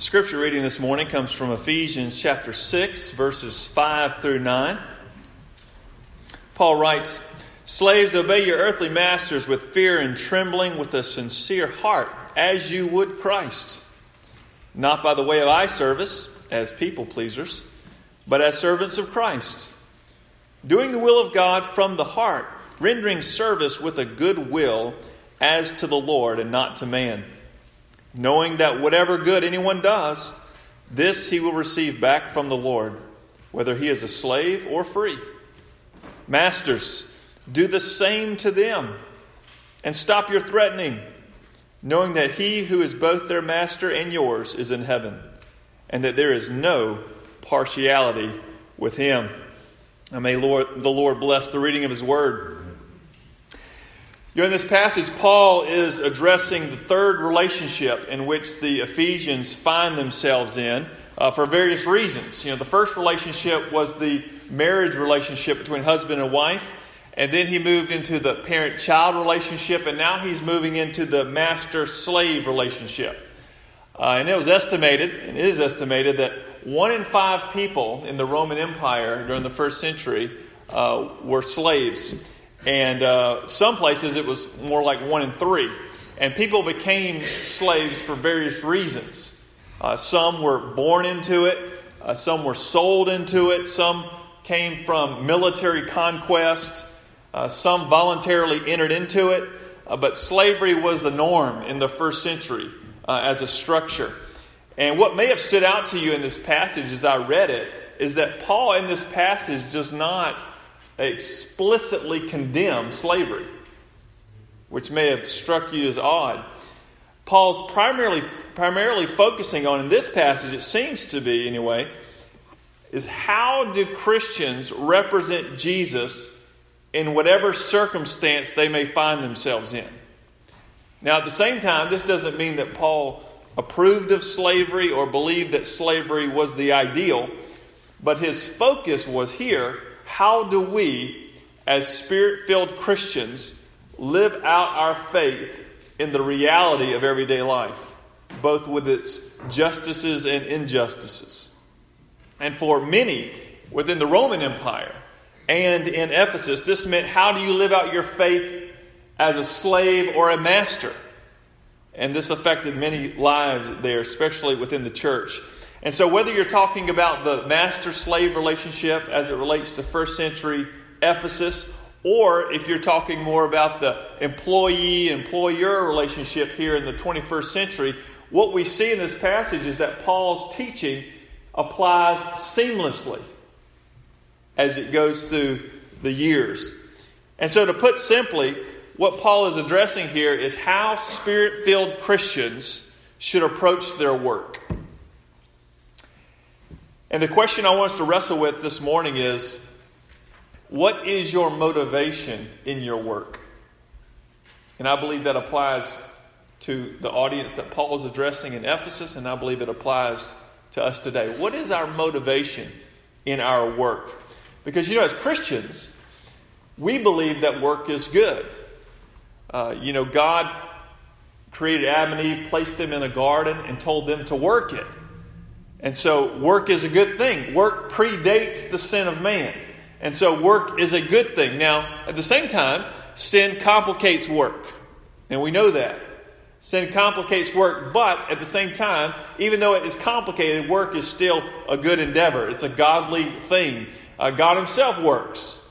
Scripture reading this morning comes from Ephesians chapter 6, verses 5 through 9. Paul writes, Slaves, obey your earthly masters with fear and trembling, with a sincere heart, as you would Christ. Not by the way of eye service, as people pleasers, but as servants of Christ. Doing the will of God from the heart, rendering service with a good will, as to the Lord and not to man knowing that whatever good anyone does, this he will receive back from the Lord, whether he is a slave or free. Masters, do the same to them, and stop your threatening, knowing that he who is both their master and yours is in heaven, and that there is no partiality with him. And may Lord, the Lord bless the reading of his word. In this passage, Paul is addressing the third relationship in which the Ephesians find themselves in uh, for various reasons. You know, the first relationship was the marriage relationship between husband and wife, and then he moved into the parent child relationship, and now he's moving into the master slave relationship. Uh, and it was estimated, and it is estimated, that one in five people in the Roman Empire during the first century uh, were slaves. And uh, some places it was more like one in three. And people became slaves for various reasons. Uh, some were born into it, uh, some were sold into it, some came from military conquest, uh, some voluntarily entered into it. Uh, but slavery was the norm in the first century uh, as a structure. And what may have stood out to you in this passage as I read it is that Paul in this passage does not explicitly condemn slavery, which may have struck you as odd. Paul's primarily, primarily focusing on, in this passage, it seems to be anyway, is how do Christians represent Jesus in whatever circumstance they may find themselves in? Now, at the same time, this doesn't mean that Paul approved of slavery or believed that slavery was the ideal, but his focus was here how do we, as spirit filled Christians, live out our faith in the reality of everyday life, both with its justices and injustices? And for many within the Roman Empire and in Ephesus, this meant how do you live out your faith as a slave or a master? And this affected many lives there, especially within the church. And so, whether you're talking about the master slave relationship as it relates to first century Ephesus, or if you're talking more about the employee employer relationship here in the 21st century, what we see in this passage is that Paul's teaching applies seamlessly as it goes through the years. And so, to put simply, what Paul is addressing here is how spirit filled Christians should approach their work. And the question I want us to wrestle with this morning is what is your motivation in your work? And I believe that applies to the audience that Paul is addressing in Ephesus, and I believe it applies to us today. What is our motivation in our work? Because, you know, as Christians, we believe that work is good. Uh, you know, God created Adam and Eve, placed them in a garden, and told them to work it. And so work is a good thing. Work predates the sin of man. And so work is a good thing. Now, at the same time, sin complicates work. And we know that. Sin complicates work, but at the same time, even though it is complicated, work is still a good endeavor. It's a godly thing. Uh, God Himself works.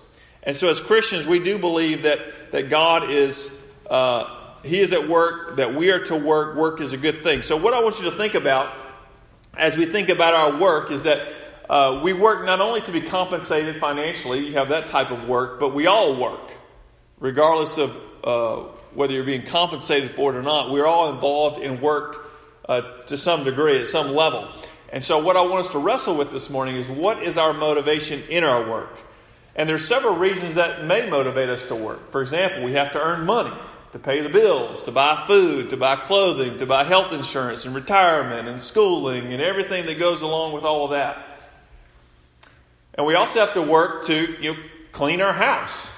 And so, as Christians, we do believe that, that God is, uh, He is at work, that we are to work. Work is a good thing. So, what I want you to think about as we think about our work is that uh, we work not only to be compensated financially, you have that type of work, but we all work, regardless of uh, whether you're being compensated for it or not. We're all involved in work uh, to some degree, at some level. And so, what I want us to wrestle with this morning is what is our motivation in our work? And there's several reasons that may motivate us to work. For example, we have to earn money to pay the bills, to buy food, to buy clothing, to buy health insurance and retirement and schooling and everything that goes along with all of that. And we also have to work to you know, clean our house,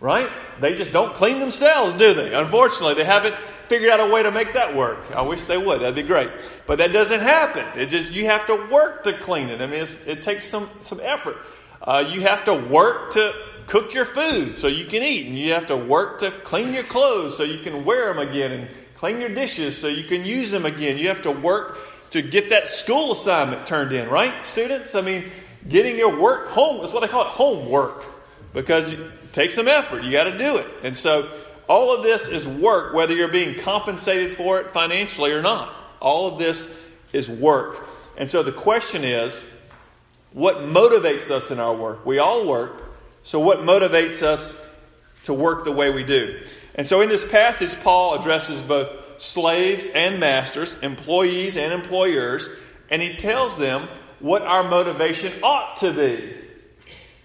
right? They just don't clean themselves, do they? Unfortunately, they haven't figured out a way to make that work. I wish they would. That'd be great. But that doesn't happen. It just you have to work to clean it. I mean, it takes some some effort. Uh, you have to work to cook your food so you can eat, and you have to work to clean your clothes so you can wear them again, and clean your dishes so you can use them again. You have to work to get that school assignment turned in, right, students? I mean, getting your work home is what I call it homework because it takes some effort. You got to do it. And so all of this is work, whether you're being compensated for it financially or not. All of this is work. And so the question is what motivates us in our work? We all work. So, what motivates us to work the way we do? And so, in this passage, Paul addresses both slaves and masters, employees and employers, and he tells them what our motivation ought to be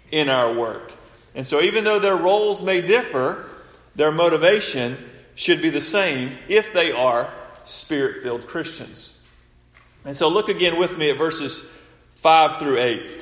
in our work. And so, even though their roles may differ, their motivation should be the same if they are spirit filled Christians. And so, look again with me at verses 5 through 8.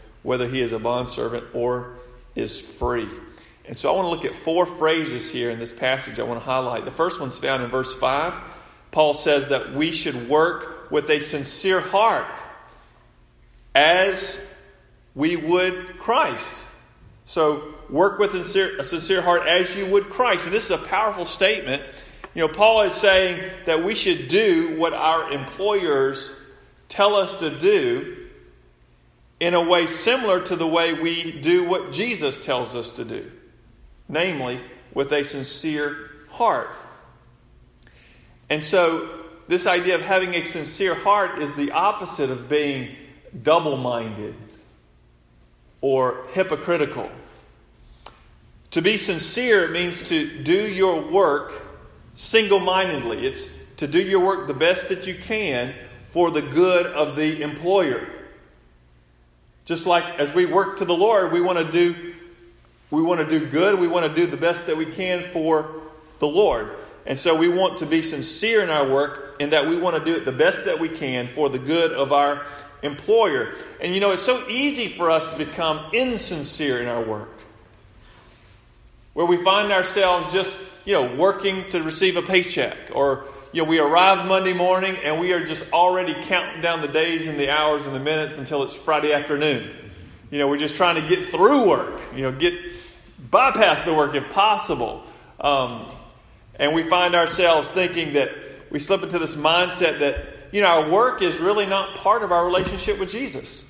whether he is a bondservant or is free. And so I want to look at four phrases here in this passage I want to highlight. The first one's found in verse 5. Paul says that we should work with a sincere heart as we would Christ. So work with a sincere, heart as you would Christ. And this is a powerful statement. You know, Paul is saying that we should do what our employers tell us to do in a way similar to the way we do what Jesus tells us to do, namely, with a sincere heart. And so, this idea of having a sincere heart is the opposite of being double minded or hypocritical. To be sincere means to do your work single mindedly. It's to do your work the best that you can for the good of the employer. Just like as we work to the Lord, we want to do we want to do good, we want to do the best that we can for the Lord. And so we want to be sincere in our work in that we want to do it the best that we can for the good of our employer. And you know, it's so easy for us to become insincere in our work where we find ourselves just, you know, working to receive a paycheck or you know, we arrive Monday morning and we are just already counting down the days and the hours and the minutes until it's Friday afternoon. You know, we're just trying to get through work, you know, get bypass the work if possible. Um, and we find ourselves thinking that we slip into this mindset that, you know, our work is really not part of our relationship with Jesus.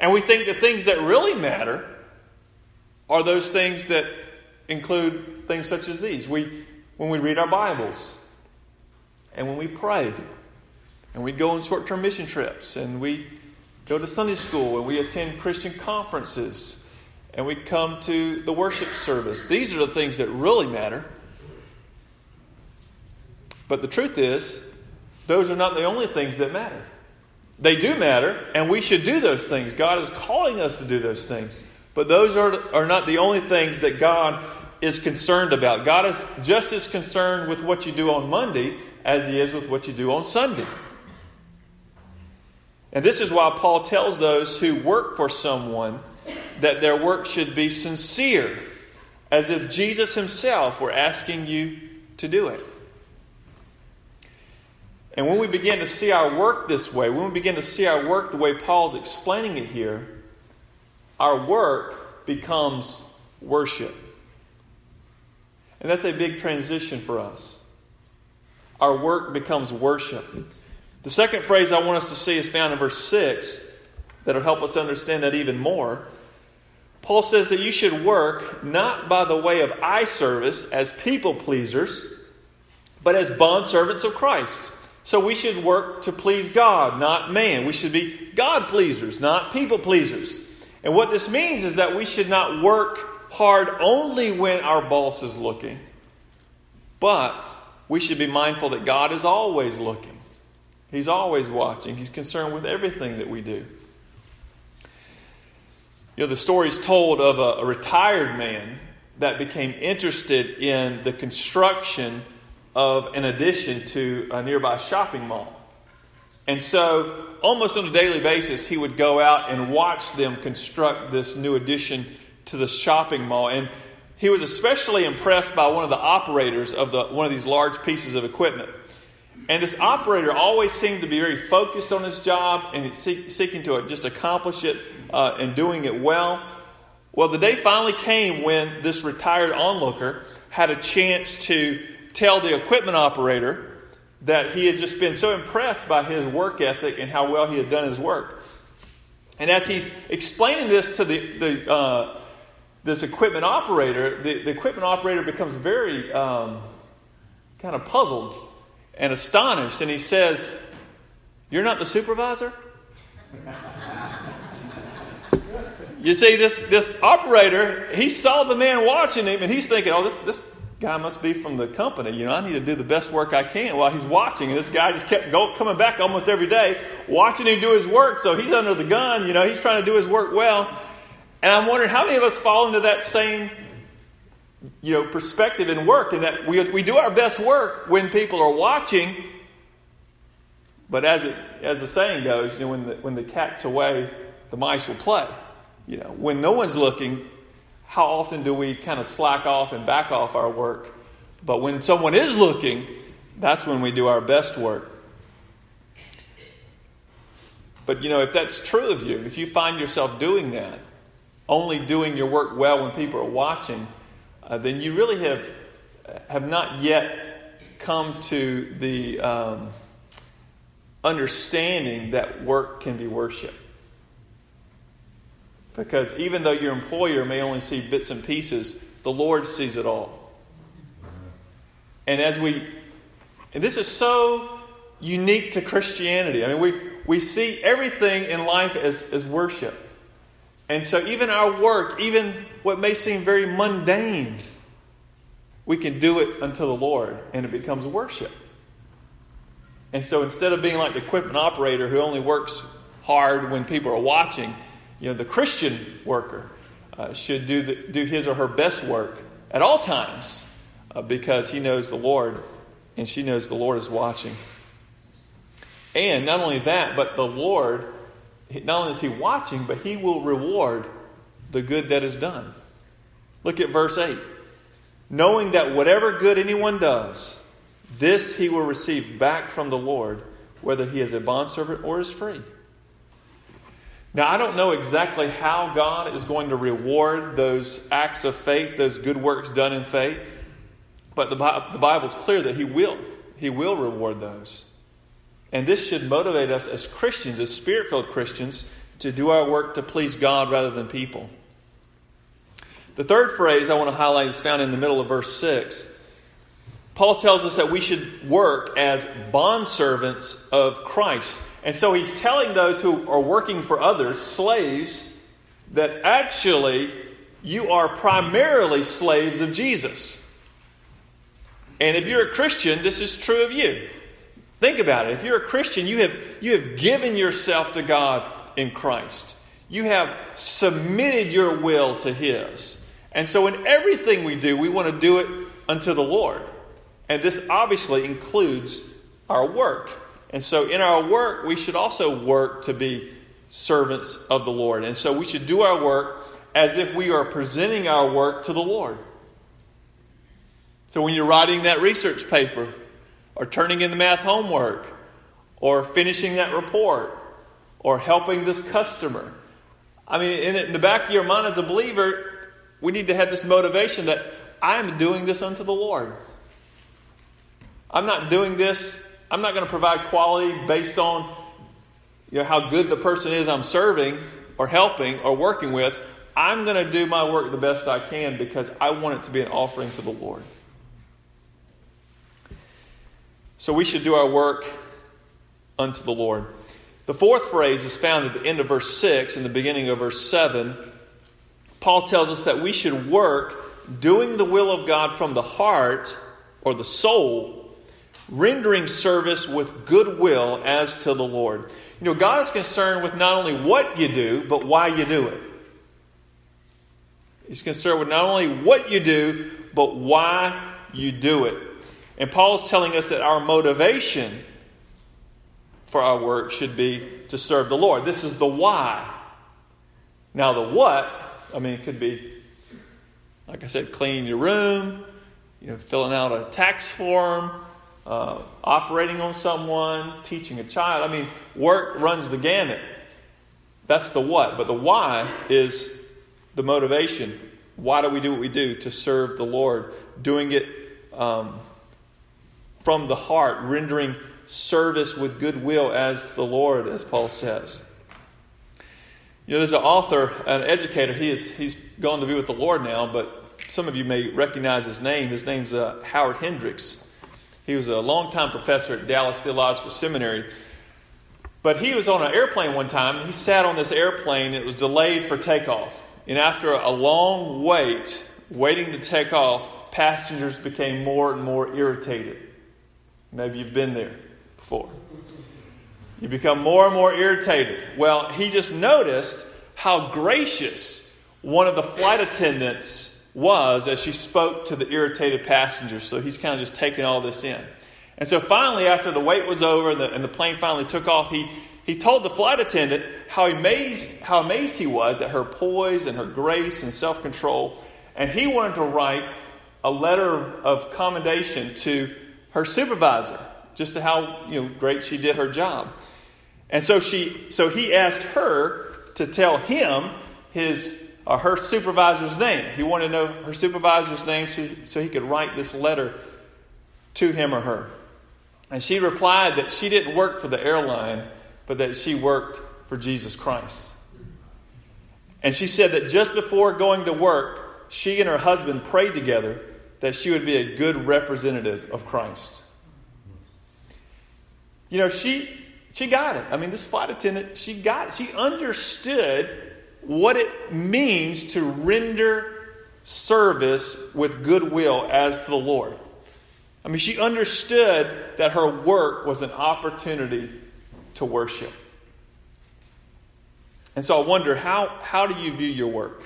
And we think the things that really matter are those things that include things such as these. We, when we read our Bibles, and when we pray, and we go on short term mission trips, and we go to Sunday school, and we attend Christian conferences, and we come to the worship service. These are the things that really matter. But the truth is, those are not the only things that matter. They do matter, and we should do those things. God is calling us to do those things. But those are, are not the only things that God is concerned about. God is just as concerned with what you do on Monday as He is with what you do on Sunday. And this is why Paul tells those who work for someone that their work should be sincere, as if Jesus Himself were asking you to do it. And when we begin to see our work this way, when we begin to see our work the way Paul's explaining it here, our work becomes worship. And that's a big transition for us. Our work becomes worship. The second phrase I want us to see is found in verse 6 that'll help us understand that even more. Paul says that you should work not by the way of eye service as people pleasers, but as bondservants of Christ. So we should work to please God, not man. We should be God pleasers, not people pleasers. And what this means is that we should not work hard only when our boss is looking, but we should be mindful that God is always looking. He's always watching. He's concerned with everything that we do. You know, the story is told of a, a retired man that became interested in the construction of an addition to a nearby shopping mall. And so, almost on a daily basis, he would go out and watch them construct this new addition to the shopping mall. And he was especially impressed by one of the operators of the, one of these large pieces of equipment. And this operator always seemed to be very focused on his job and seeking to just accomplish it uh, and doing it well. Well, the day finally came when this retired onlooker had a chance to tell the equipment operator that he had just been so impressed by his work ethic and how well he had done his work. And as he's explaining this to the, the uh, this equipment operator, the, the, equipment operator becomes very um, kind of puzzled and astonished, and he says, "You're not the supervisor." you see, this this operator, he saw the man watching him, and he's thinking, "Oh, this this guy must be from the company. You know, I need to do the best work I can while he's watching. And this guy just kept go, coming back almost every day, watching him do his work. So he's under the gun. You know, he's trying to do his work well. And I'm wondering how many of us fall into that same, you know, perspective in work, and that we, we do our best work when people are watching. But as it as the saying goes, you know, when the when the cat's away, the mice will play. You know, when no one's looking, how often do we kind of slack off and back off our work? But when someone is looking, that's when we do our best work. But you know, if that's true of you, if you find yourself doing that, only doing your work well when people are watching, uh, then you really have have not yet come to the um, understanding that work can be worship. Because even though your employer may only see bits and pieces, the Lord sees it all. And as we, and this is so unique to Christianity. I mean, we, we see everything in life as, as worship. And so even our work, even what may seem very mundane, we can do it unto the Lord and it becomes worship. And so instead of being like the equipment operator who only works hard when people are watching, you know, the Christian worker uh, should do, the, do his or her best work at all times uh, because he knows the Lord and she knows the Lord is watching. And not only that, but the Lord, not only is he watching, but he will reward the good that is done. Look at verse 8. Knowing that whatever good anyone does, this he will receive back from the Lord, whether he is a bondservant or is free. Now, I don't know exactly how God is going to reward those acts of faith, those good works done in faith, but the, the Bible is clear that He will. He will reward those. And this should motivate us as Christians, as spirit filled Christians, to do our work to please God rather than people. The third phrase I want to highlight is found in the middle of verse 6. Paul tells us that we should work as bondservants of Christ. And so he's telling those who are working for others, slaves, that actually you are primarily slaves of Jesus. And if you're a Christian, this is true of you. Think about it. If you're a Christian, you have, you have given yourself to God in Christ. You have submitted your will to His. And so in everything we do, we want to do it unto the Lord. And this obviously includes our work. And so in our work, we should also work to be servants of the Lord. And so we should do our work as if we are presenting our work to the Lord. So when you're writing that research paper, or turning in the math homework, or finishing that report, or helping this customer, I mean, in the back of your mind as a believer, we need to have this motivation that I'm doing this unto the Lord. I'm not doing this I'm not going to provide quality based on you know, how good the person is I'm serving or helping or working with. I'm going to do my work the best I can because I want it to be an offering to the Lord. So we should do our work unto the Lord. The fourth phrase is found at the end of verse 6 and the beginning of verse 7. Paul tells us that we should work doing the will of God from the heart or the soul rendering service with goodwill as to the Lord. You know, God is concerned with not only what you do, but why you do it. He's concerned with not only what you do, but why you do it. And Paul is telling us that our motivation for our work should be to serve the Lord. This is the why. Now, the what, I mean, it could be, like I said, cleaning your room, you know, filling out a tax form, uh, operating on someone, teaching a child. I mean, work runs the gamut. That's the what. But the why is the motivation. Why do we do what we do? To serve the Lord. Doing it um, from the heart, rendering service with goodwill as to the Lord, as Paul says. You know, there's an author, an educator. He is he's gone to be with the Lord now, but some of you may recognize his name. His name's uh, Howard Hendricks. He was a longtime professor at Dallas Theological Seminary. But he was on an airplane one time, and he sat on this airplane. It was delayed for takeoff. And after a long wait, waiting to take off, passengers became more and more irritated. Maybe you've been there before. You become more and more irritated. Well, he just noticed how gracious one of the flight attendants was as she spoke to the irritated passengers. So he's kind of just taking all this in. And so finally, after the wait was over and the, and the plane finally took off, he, he told the flight attendant how amazed, how amazed he was at her poise and her grace and self control. And he wanted to write a letter of commendation to her supervisor, just to how you know, great she did her job. And so, she, so he asked her to tell him his uh, her supervisor's name. He wanted to know her supervisor's name so, so he could write this letter to him or her. And she replied that she didn't work for the airline, but that she worked for Jesus Christ. And she said that just before going to work, she and her husband prayed together that she would be a good representative of Christ. You know, she she got it. I mean, this flight attendant, she got. She understood what it means to render service with goodwill as the Lord. I mean, she understood that her work was an opportunity to worship. And so I wonder how, how do you view your work?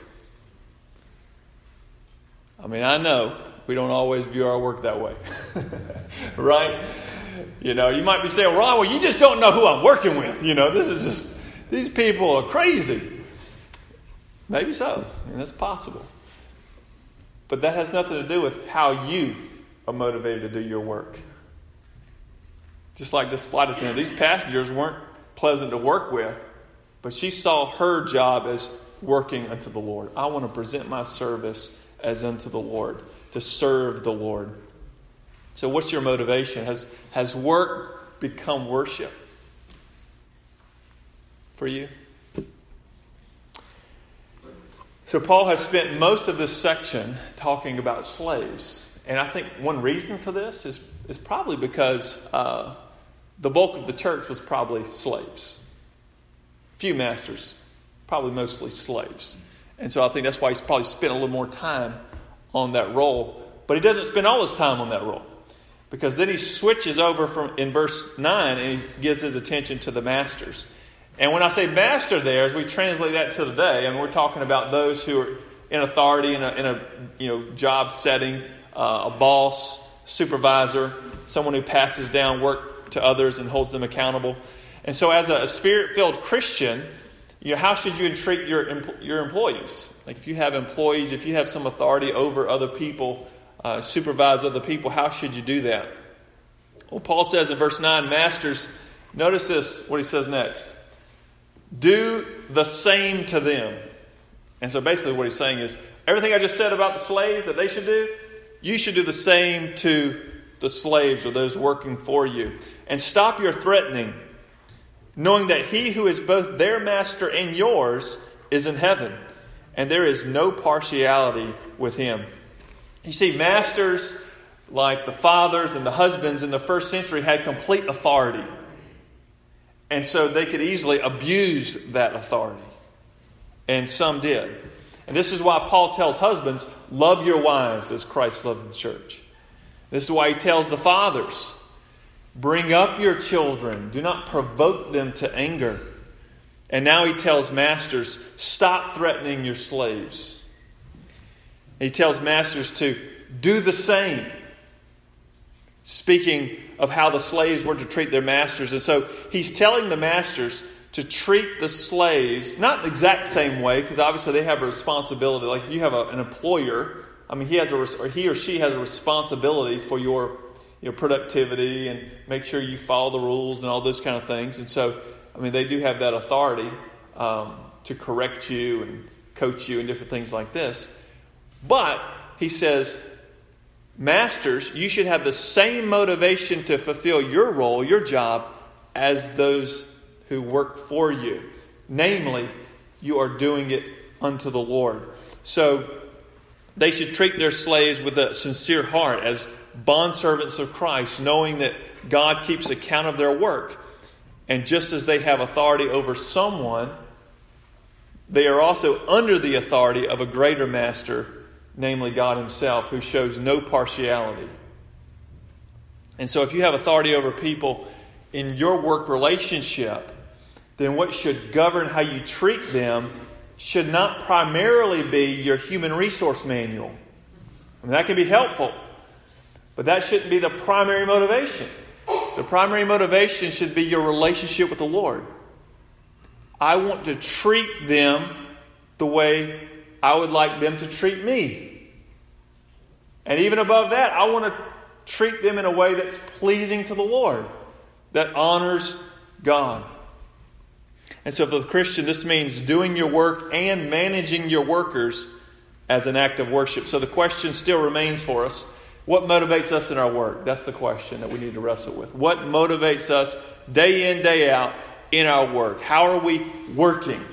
I mean, I know we don't always view our work that way, right? You know, you might be saying, Ron, well, you just don't know who I'm working with. You know, this is just, these people are crazy. Maybe so, and that's possible. But that has nothing to do with how you are motivated to do your work. Just like this flight attendant, these passengers weren't pleasant to work with, but she saw her job as working unto the Lord. I want to present my service as unto the Lord, to serve the Lord. So, what's your motivation? Has, has work become worship for you? So, Paul has spent most of this section talking about slaves. And I think one reason for this is, is probably because uh, the bulk of the church was probably slaves. Few masters, probably mostly slaves. And so I think that's why he's probably spent a little more time on that role. But he doesn't spend all his time on that role. Because then he switches over from in verse 9 and he gives his attention to the masters. And when I say master there, as we translate that to today, I mean, we're talking about those who are in authority in a, in a you know, job setting, uh, a boss, supervisor, someone who passes down work to others and holds them accountable. And so, as a, a spirit filled Christian, you know, how should you treat your, your employees? Like, if you have employees, if you have some authority over other people, uh, supervise other people, how should you do that? Well, Paul says in verse 9, Masters, notice this, what he says next. Do the same to them. And so basically, what he's saying is everything I just said about the slaves that they should do, you should do the same to the slaves or those working for you. And stop your threatening, knowing that he who is both their master and yours is in heaven, and there is no partiality with him. You see, masters like the fathers and the husbands in the first century had complete authority. And so they could easily abuse that authority. And some did. And this is why Paul tells husbands, love your wives as Christ loved the church. This is why he tells the fathers Bring up your children, do not provoke them to anger. And now he tells masters, stop threatening your slaves. He tells masters to do the same. Speaking of how the slaves were to treat their masters. And so he's telling the masters to treat the slaves, not the exact same way, because obviously they have a responsibility. Like if you have a, an employer, I mean, he has a, or he or she has a responsibility for your, your productivity and make sure you follow the rules and all those kind of things. And so, I mean, they do have that authority um, to correct you and coach you and different things like this. But he says, Masters, you should have the same motivation to fulfill your role, your job, as those who work for you. Namely, you are doing it unto the Lord. So they should treat their slaves with a sincere heart as bondservants of Christ, knowing that God keeps account of their work. And just as they have authority over someone, they are also under the authority of a greater master, namely God Himself, who shows no partiality. And so, if you have authority over people in your work relationship, then what should govern how you treat them should not primarily be your human resource manual. I mean, that can be helpful, but that shouldn't be the primary motivation. The primary motivation should be your relationship with the Lord. I want to treat them the way I would like them to treat me. And even above that, I want to treat them in a way that's pleasing to the Lord, that honors God. And so, for the Christian, this means doing your work and managing your workers as an act of worship. So, the question still remains for us what motivates us in our work? That's the question that we need to wrestle with. What motivates us day in, day out in our work? How are we working?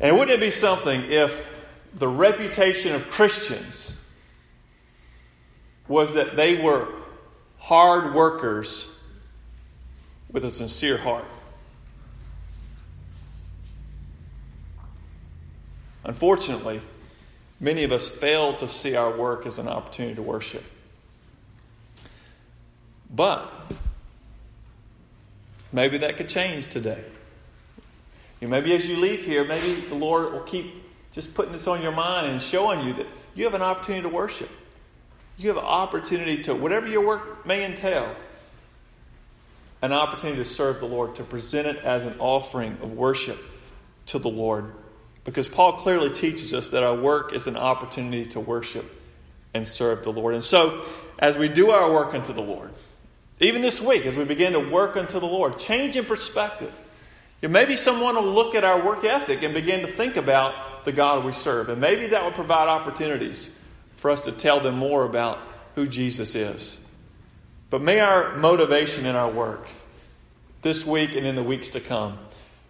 And wouldn't it be something if the reputation of Christians was that they were hard workers with a sincere heart. Unfortunately, many of us fail to see our work as an opportunity to worship. But maybe that could change today. Maybe as you leave here, maybe the Lord will keep just putting this on your mind and showing you that you have an opportunity to worship. You have an opportunity to, whatever your work may entail, an opportunity to serve the Lord, to present it as an offering of worship to the Lord. Because Paul clearly teaches us that our work is an opportunity to worship and serve the Lord. And so, as we do our work unto the Lord, even this week, as we begin to work unto the Lord, change in perspective. maybe someone will look at our work ethic and begin to think about the God we serve. And maybe that will provide opportunities for us to tell them more about who Jesus is. But may our motivation in our work this week and in the weeks to come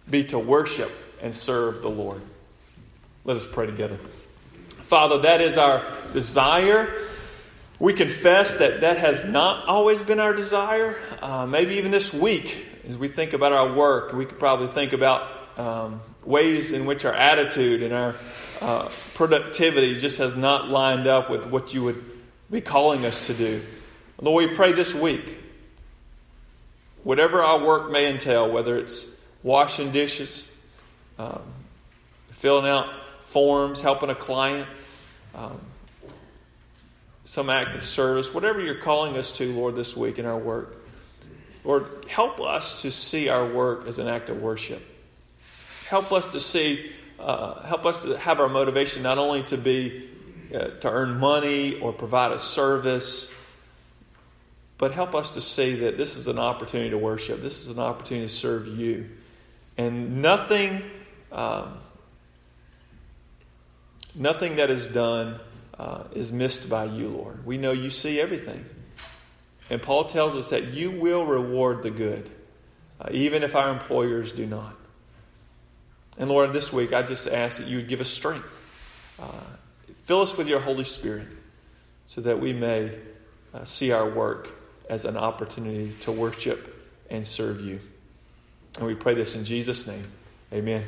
be to worship and serve the Lord. Let us pray together. Father, that is our desire. We confess that that has not always been our desire. Uh, maybe even this week, as we think about our work, we could probably think about um, ways in which our attitude and our uh, productivity just has not lined up with what you would be calling us to do. Lord, we pray this week, whatever our work may entail, whether it's washing dishes, um, filling out forms, helping a client, um, some act of service, whatever you're calling us to, Lord, this week in our work. Lord, help us to see our work as an act of worship. Help us to see, uh, help us to have our motivation not only to be uh, to earn money or provide a service, but help us to see that this is an opportunity to worship. This is an opportunity to serve you. And nothing, um, nothing that is done uh, is missed by you, Lord. We know you see everything. And Paul tells us that you will reward the good, uh, even if our employers do not. And Lord, this week I just ask that you would give us strength. Uh, fill us with your Holy Spirit so that we may uh, see our work as an opportunity to worship and serve you. And we pray this in Jesus' name. Amen.